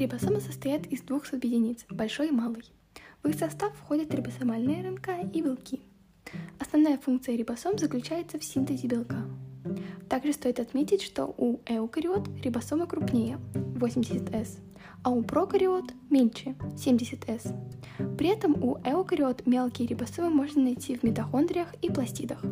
Рибосомы состоят из двух субъединиц – большой и малый. В их состав входят рибосомальные РНК и белки. Основная функция рибосом заключается в синтезе белка. Также стоит отметить, что у эукариот рибосомы крупнее – 80S, а у прокариот мельче – 70S. При этом у эукариот мелкие рибосомы можно найти в митохондриях и пластидах.